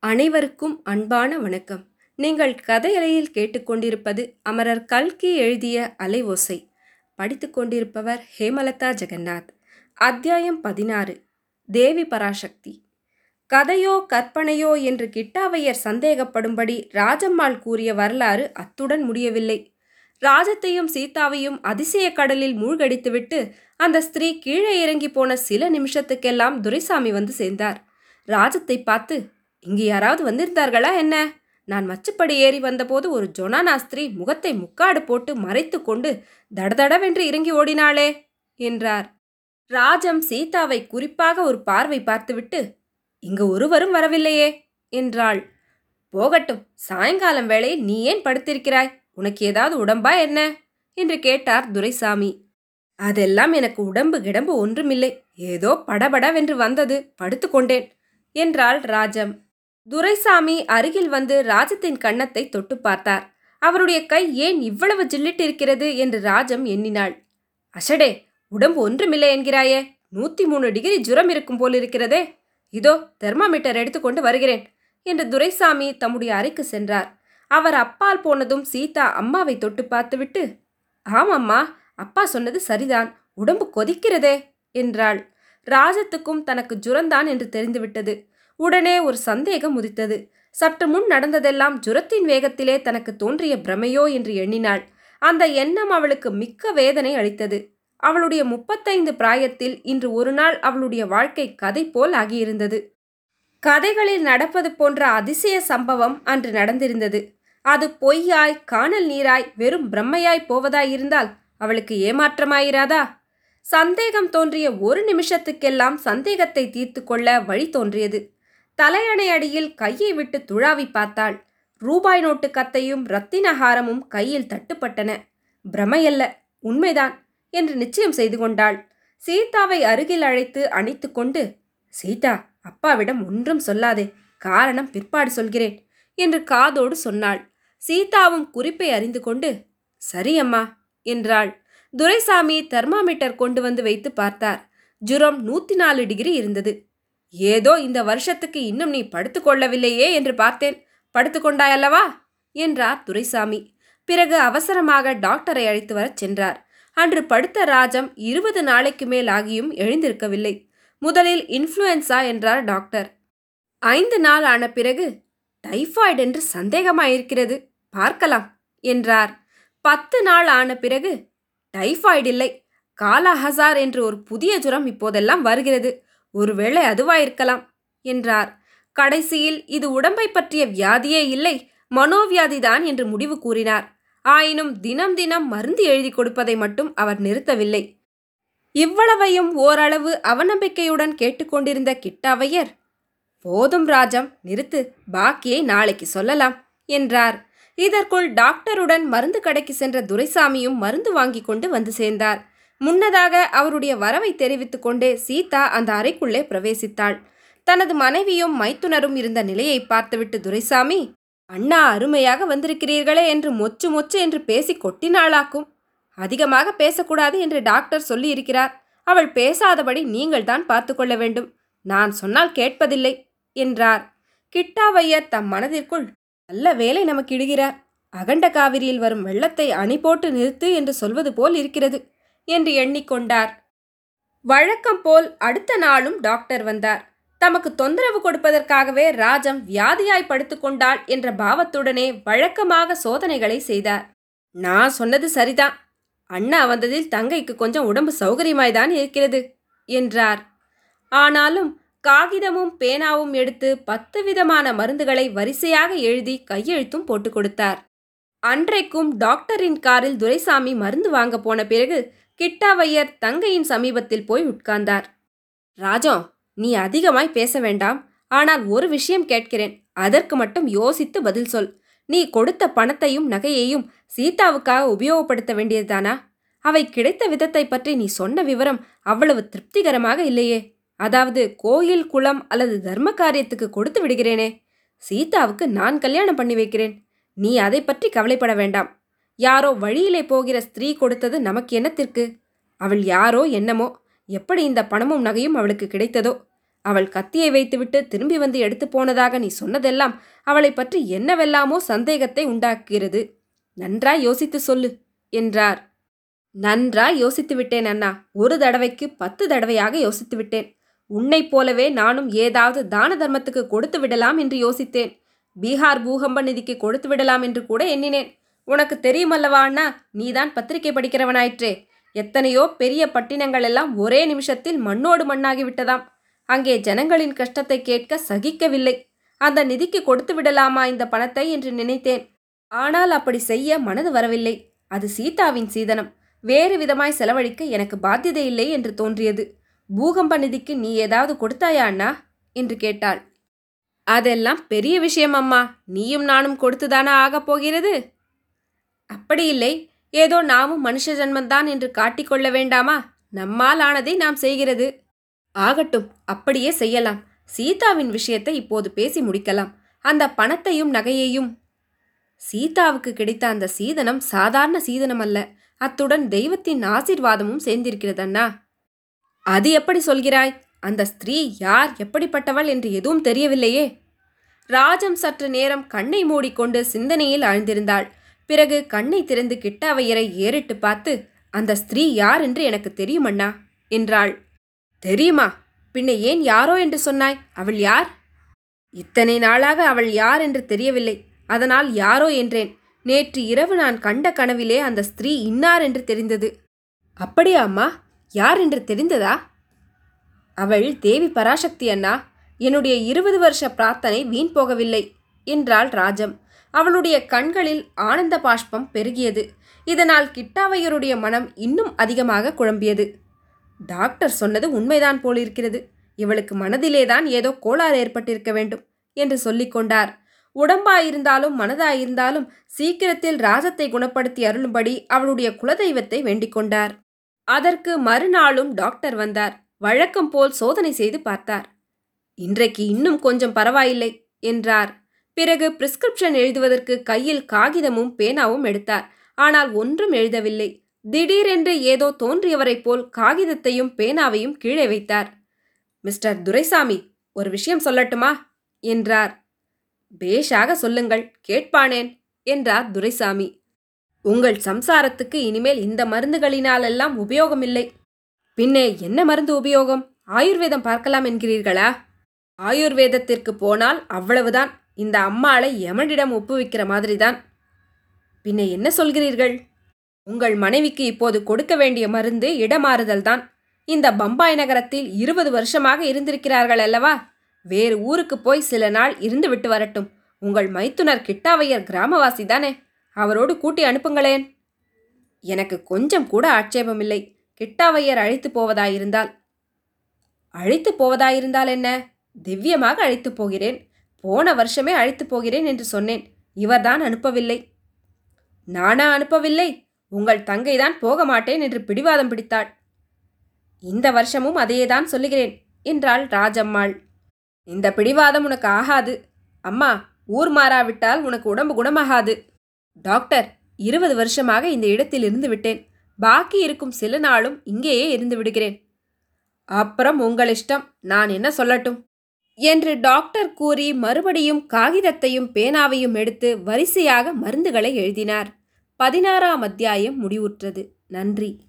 அனைவருக்கும் அன்பான வணக்கம். நீங்கள் கதையலையில் கேட்டுக்கொண்டிருப்பது அமரர் கல்கி எழுதிய அலை ஓசை. படித்துக் கொண்டிருப்பவர் ஹேமலதா ஜெகநாத். அத்தியாயம் பதினாறு. தேவி பராசக்தி. கதையோ கற்பனையோ என்று கிட்டாவையர் சந்தேகப்படும்படி ராஜம்மாள் கூறிய வரலாறு அத்துடன் முடியவில்லை. ராஜத்தையும் சீதாவையும் அதிசய கடலில் மூழ்கடித்துவிட்டு அந்த ஸ்திரீ கீழே இறங்கி போன சில நிமிஷத்துக்கெல்லாம் துரைசாமி வந்து சேர்ந்தார். ராஜத்தை பார்த்து இங்கு யாராவது வந்திருந்தார்களா என்ன? நான் மச்சுப்படி ஏறி வந்தபோது ஒரு ஜொனானாஸ்திரி முகத்தை முக்காடு போட்டு மறைத்து கொண்டு தடதடவென்று இறங்கி ஓடினாளே என்றார். ராஜம் சீதாவை குறிப்பாக ஒரு பார்வை பார்த்துவிட்டு இங்கு ஒருவரும் வரவில்லையே என்றாள். போகட்டும் சாயங்காலம் வேளை நீ ஏன் படுத்திருக்கிறாய்? உனக்கு ஏதாவது உடம்பா என்ன? என்று கேட்டார் துரைசாமி. அதெல்லாம் எனக்கு உடம்பு கிடம்பு ஒன்றுமில்லை. ஏதோ படபடவென்று வந்தது. படுத்துக்கொண்டேன் என்றாள் ராஜம். துரைசாமி அருகில் வந்து ராஜத்தின் கன்னத்தை தொட்டு பார்த்தார். அவருடைய கை ஏன் இவ்வளவு ஜில்லிட்டிருக்கிறது? என்று ராஜம் எண்ணினாள். அஷடே உடம்பு ஒன்றுமில்லை என்கிறாயே. நூத்தி மூணு டிகிரி ஜுரம் இருக்கும் போலிருக்கிறதே இதோ தெர்மாமீட்டர் எடுத்துக்கொண்டு வருகிறேன் என்று துரைசாமி தம்முடைய அறைக்கு சென்றார். அவர் அப்பால் போனதும் சீதா அம்மாவை தொட்டு பார்த்துவிட்டு ஆமாம்மா அப்பா சொன்னது சரிதான். உடம்பு கொதிக்கிறதே என்றாள். ராஜத்துக்கும் தனக்கு ஜுரந்தான் என்று தெரிந்துவிட்டது. உடனே ஒரு சந்தேகம் உதித்தது. சற்று முன் நடந்ததெல்லாம் ஜுரத்தின் வேகத்திலே தனக்கு தோன்றிய பிரமையோ என்று எண்ணினாள். அந்த எண்ணம் அவளுக்கு மிக்க வேதனை அளித்தது. அவளுடைய முப்பத்தைந்து பிராயத்தில் இன்று ஒரு நாள் அவளுடைய வாழ்க்கை கதை போல் ஆகியிருந்தது. கதைகளில் நடப்பது போன்ற அதிசய சம்பவம் அன்று நடந்திருந்தது. அது பொய்யாய் காணல் நீராய் வெறும் பிரம்மையாய் போவதாயிருந்தால் அவளுக்கு ஏமாற்றமாயிராதா? சந்தேகம் தோன்றிய ஒரு நிமிஷத்துக்கெல்லாம் சந்தேகத்தை தீர்த்து கொள்ள வழி தோன்றியது. தலையணை அடியில் கையை விட்டு துழாவி பார்த்தாள். ரூபாய் நோட்டு கத்தையும் ரத்தினஹாரமும் கையில் தட்டுப்பட்டன. பிரமையல்ல உண்மைதான் என்று நிச்சயம் செய்து கொண்டாள். சீதாவை அருகில் அழைத்து அணைத்து கொண்டு சீதா அப்பாவிடம் ஒன்றும் சொல்லாதே காரணம் பிற்பாடு சொல்கிறேன் என்று காதோடு சொன்னாள். சீதாவும் குறிப்பை அறிந்து கொண்டு சரி அம்மா என்றாள். துரைசாமி தெர்மாமீட்டர் கொண்டு வந்து வைத்து பார்த்தார். ஜுரம் நூற்றி நாலு டிகிரி இருந்தது. ஏதோ இந்த வருஷத்துக்கு இன்னும் நீ படுத்துக்கொள்ளவில்லையே என்று பார்த்தேன். படுத்துக்கொண்டாயல்லவா என்றார் துரைசாமி. பிறகு அவசரமாக டாக்டரை அழைத்து வரச் சென்றார். அன்று படுத்த ராஜம் இருபது நாளைக்கு மேல் ஆகியும் எழுந்திருக்கவில்லை. முதலில் இன்ஃப்ளூயன்ஸா என்றார் டாக்டர். ஐந்து நாள் ஆன பிறகு டைஃபாய்டு என்று சந்தேகமாயிருக்கிறது. பார்க்கலாம் என்றார். பத்து நாள் ஆன பிறகு டைஃபாய்டு இல்லை. காலாஹசார் என்று ஒரு புதிய ஜுரம் இப்போதெல்லாம் வருகிறது. ஒருவேளை அதுவாயிருக்கலாம் என்றார். கடைசியில் இது உடம்பை பற்றிய வியாதியே இல்லை மனோவியாதிதான் என்று முடிவு கூறினார். ஆயினும் தினம் தினம் மருந்து எழுதி கொடுப்பதை மட்டும் அவர் நிறுத்தவில்லை. இவ்வளவையும் ஓரளவு அவநம்பிக்கையுடன் கேட்டுக்கொண்டிருந்த கிட்டாவையர் போதும் ராஜம் நிறுத்து பாக்கியை நாளைக்கு சொல்லலாம் என்றார். இதற்குள் டாக்டருடன் மருந்து கடைக்கு சென்ற துரைசாமியும் மருந்து வாங்கி கொண்டு வந்து சேர்ந்தார். முன்னதாக அவருடைய வரவை தெரிவித்து கொண்டே சீதா அந்த அறைக்குள்ளே பிரவேசித்தாள். தனது மனைவியும் மைத்துனரும் இருந்த நிலையை பார்த்துவிட்டு துரைசாமி அண்ணா அருமையாக வந்திருக்கிறீர்களே என்று மொச்சு மொச்சு என்று பேசி கொட்டினாளாக்கும். அதிகமாக பேசக்கூடாது என்று டாக்டர் சொல்லியிருக்கிறார். அவள் பேசாதபடி நீங்கள் தான் பார்த்து கொள்ள வேண்டும். நான் சொன்னால் கேட்பதில்லை என்றார். கிட்டாவையர் தம் மனதிற்குள் நல்ல வேலை நமக்கு இடுகிறார். அகண்ட காவிரியில் வரும் வெள்ளத்தை அணி போட்டு நிறுத்து என்று சொல்வது போல் இருக்கிறது. என்று எண்ணிக்கொண்டார். வழக்கம் போல் அடுத்த நாளும் டாக்டர் வந்தார். தமக்கு தொந்தரவு கொடுப்பதற்காகவே ராஜம் வியாதியாய் படுத்துக்கொண்டாள் என்ற பாவத்துடனே வழக்கமாக சோதனைகளை செய்தார். நான் சொன்னது சரிதான். அண்ணா வந்ததில் தங்கைக்கு கொஞ்சம் உடம்பு சௌகரியமாய்தான் இருக்கிறது என்றார். ஆனாலும் காகிதமும் பேனாவும் எடுத்து பத்து விதமான மருந்துகளை வரிசையாக எழுதி கையெழுத்தும் போட்டு கொடுத்தார். அன்றைக்கும் டாக்டரின் காரில் துரைசாமி மருந்து வாங்க போன பிறகு கிட்டாவையர் தங்கையின் சமீபத்தில் போய் உட்கார்ந்தார். ராஜம் நீ அதிகமாய் பேச வேண்டாம். ஆனால் ஒரு விஷயம் கேட்கிறேன். அதற்கு மட்டும் யோசித்து பதில் சொல். நீ கொடுத்த பணத்தையும் நகையையும் சீதாவுக்காக உபயோகப்படுத்த வேண்டியதுதானா? அவை கிடைத்த விதத்தை பற்றி நீ சொன்ன விவரம் அவ்வளவு திருப்திகரமாக இல்லையே. அதாவது கோயில் குளம் அல்லது தர்ம காரியத்துக்கு கொடுத்து விடுகிறேனே. சீதாவுக்கு நான் கல்யாணம் பண்ணி வைக்கிறேன். நீ அதை பற்றி கவலைப்பட வேண்டாம். யாரோ வழியிலே போகிற ஸ்திரீ கொடுத்தது நமக்கு என்னத்திற்கு? அவள் யாரோ என்னமோ? எப்படி இந்த பணமும் நகையும் அவளுக்கு கிடைத்ததோ? அவள் கத்தியை வைத்துவிட்டு திரும்பி வந்து எடுத்து போனதாக நீ சொன்னதெல்லாம் அவளை பற்றி என்னவெல்லாமோ சந்தேகத்தை உண்டாக்குகிறது. நன்றாய் யோசித்து சொல்லு என்றார். நன்றாய் யோசித்து விட்டேன் அண்ணா. ஒரு தடவைக்கு பத்து தடவையாக யோசித்து விட்டேன். உன்னைப் போலவே நானும் ஏதாவது தான தர்மத்துக்கு கொடுத்து விடலாம் என்று யோசித்தேன். பீகார் பூகம்ப நிதிக்கு கொடுத்து விடலாம் என்று கூட எண்ணினேன். உனக்கு தெரியுமல்லவா அண்ணா? நீதான் பத்திரிகை படிக்கிறவனாயிற்றே. எத்தனையோ பெரிய பட்டினங்கள் எல்லாம் ஒரே நிமிஷத்தில் மண்ணோடு மண்ணாகிவிட்டதாம் அங்கே ஜனங்களின் கஷ்டத்தை கேட்க சகிக்கவில்லை. அந்த நிதிக்கு கொடுத்து விடலாமா இந்த பணத்தை என்று நினைத்தேன். ஆனால் அப்படி செய்ய மனது வரவில்லை. அது சீதாவின் சீதனம். வேறு விதமாய் செலவழிக்க எனக்கு பாத்தியதை இல்லை என்று தோன்றியது. பூகம்ப நிதிக்கு நீ ஏதாவது கொடுத்தாயா அண்ணா? என்று கேட்டாள். அதெல்லாம் பெரிய விஷயம் அம்மா. நீயும் நானும் கொடுத்துதானா ஆகப் போகிறது? அப்படி இல்லை. ஏதோ நாமும் மனுஷ ஜன்மந்தான் என்று காட்டிக்கொள்ள வேண்டாமா? நம்மால் ஆனதை நாம் செய்கிறது. ஆகட்டும் அப்படியே செய்யலாம். சீதாவின் விஷயத்தை இப்போது பேசி முடிக்கலாம். அந்த பணத்தையும் நகையையும். சீதாவுக்கு கிடைத்த அந்த சீதனம் சாதாரண சீதனம் அல்ல. அத்துடன் தெய்வத்தின் ஆசீர்வாதமும் சேர்ந்திருக்கிறதண்ணா. அது எப்படி சொல்கிறாய்? அந்த ஸ்திரீ யார்? எப்படிப்பட்டவள் என்று எதுவும் தெரியவில்லையே. ராஜம் சற்று நேரம் கண்ணை மூடிக்கொண்டு சிந்தனையில் ஆழ்ந்திருந்தாள் பிறகு கண்ணை திறந்து கிட்டாவையரை ஏறிட்டு பார்த்து அந்த ஸ்திரீ யார் என்று எனக்கு தெரியும் அண்ணா என்றாள். தெரியுமா? பின்ன ஏன் யாரோ என்று சொன்னாய்? அவள் யார்? இத்தனை நாளாக அவள் யார் என்று தெரியவில்லை. அதனால் யாரோ என்றேன். நேற்று இரவு நான் கண்ட கனவிலே அந்த ஸ்திரீ இன்னார் என்று தெரிந்தது. அப்படியா அம்மா? யார் என்று தெரிந்ததா? அவள் தேவி பராசக்தி அண்ணா. என்னுடைய இருபது வருஷ பிரார்த்தனை வீண் போகவில்லை என்றாள் ராஜம். அவளுடைய கண்களில் ஆனந்த பாஷ்பம் பெருகியது. இதனால் கிட்டாவையருடைய மனம் இன்னும் அதிகமாக குழம்பியது. டாக்டர் சொன்னது உண்மைதான் போலிருக்கிறது. இவளுக்கு மனதிலேதான் ஏதோ கோளாறு ஏற்பட்டிருக்க வேண்டும் என்று சொல்லிக்கொண்டார் உடம்பாயிருந்தாலும் மனதாயிருந்தாலும் சீக்கிரத்தில் ராஜத்தை குணப்படுத்தி அருளும்படி அவளுடைய குலதெய்வத்தை வேண்டிக் கொண்டார். அதற்கு மறுநாளும் டாக்டர் வந்தார். வழக்கம் போல் சோதனை செய்து பார்த்தார். இன்றைக்கு இன்னும் கொஞ்சம் பரவாயில்லை என்றார். பிறகு பிரிஸ்கிரிப்ஷன் எழுதுவதற்கு கையில் காகிதமும் பேனாவும் எடுத்தார். ஆனால் ஒன்றும் எழுதவில்லை. திடீரென்று ஏதோ தோன்றியவரைப் போல் காகிதத்தையும் பேனாவையும் கீழே வைத்தார். மிஸ்டர் துரைசாமி ஒரு விஷயம் சொல்லட்டுமா? என்றார். பேஷாக சொல்லுங்கள் கேட்பானேன் என்றார் துரைசாமி. உங்கள் சம்சாரத்துக்கு இனிமேல் இந்த மருந்துகளினாலெல்லாம் உபயோகமில்லை. பின்னே என்ன மருந்து உபயோகம்? ஆயுர்வேதம் பார்க்கலாம் என்கிறீர்களா? ஆயுர்வேதத்திற்கு போனால் அவ்வளவுதான். இந்த அம்மாளை எமனிடம் ஒப்புவிக்கிற மாதிரிதான். பின்ன என்ன சொல்கிறீர்கள்? உங்கள் மனைவிக்கு இப்போது கொடுக்க வேண்டிய மருந்து இடமாறுதல் தான். இந்த பம்பாய் நகரத்தில் இருபது வருஷமாக இருந்திருக்கிறார்கள் அல்லவா? வேறு ஊருக்கு போய் சில நாள் இருந்து விட்டு வரட்டும். உங்கள் மைத்துனர் கிட்டாவையர் கிராமவாசி தானே? அவரோடு கூட்டி அனுப்புங்களேன். எனக்கு கொஞ்சம் கூட ஆட்சேபமில்லை. கிட்டாவையர் அழைத்து போவதாயிருந்தால். அழைத்து போவதாயிருந்தால் என்ன? திவ்யமாக அழைத்து போகிறேன். போன வருஷமே அழைத்து போகிறேன் என்று சொன்னேன். இவர்தான் அனுப்பவில்லை. நானா அனுப்பவில்லை? உங்கள் தங்கைதான் போக மாட்டேன் என்று பிடிவாதம் பிடித்தாள். இந்த வருஷமும் அதையேதான் சொல்லுகிறேன் என்றாள் ராஜம்மாள். இந்த பிடிவாதம் உனக்கு ஆகாது. அம்மா ஊர் மாறாவிட்டால் உனக்கு உடம்பு குணமாகாது. டாக்டர் இருபது வருஷமாக இந்த இடத்தில் இருந்து விட்டேன். பாக்கி இருக்கும் சில நாளும் இங்கேயே இருந்து விடுகிறேன். அப்புறம் உங்கள் இஷ்டம். நான் என்ன சொல்லட்டும்? என்று டாக்டர் கூறி மறுபடியும் காகிதத்தையும் பேனாவையும் எடுத்து வரிசையாக மருந்துகளை எழுதினார். பதினாறாம் அத்தியாயம் முடிவுற்றது. நன்றி.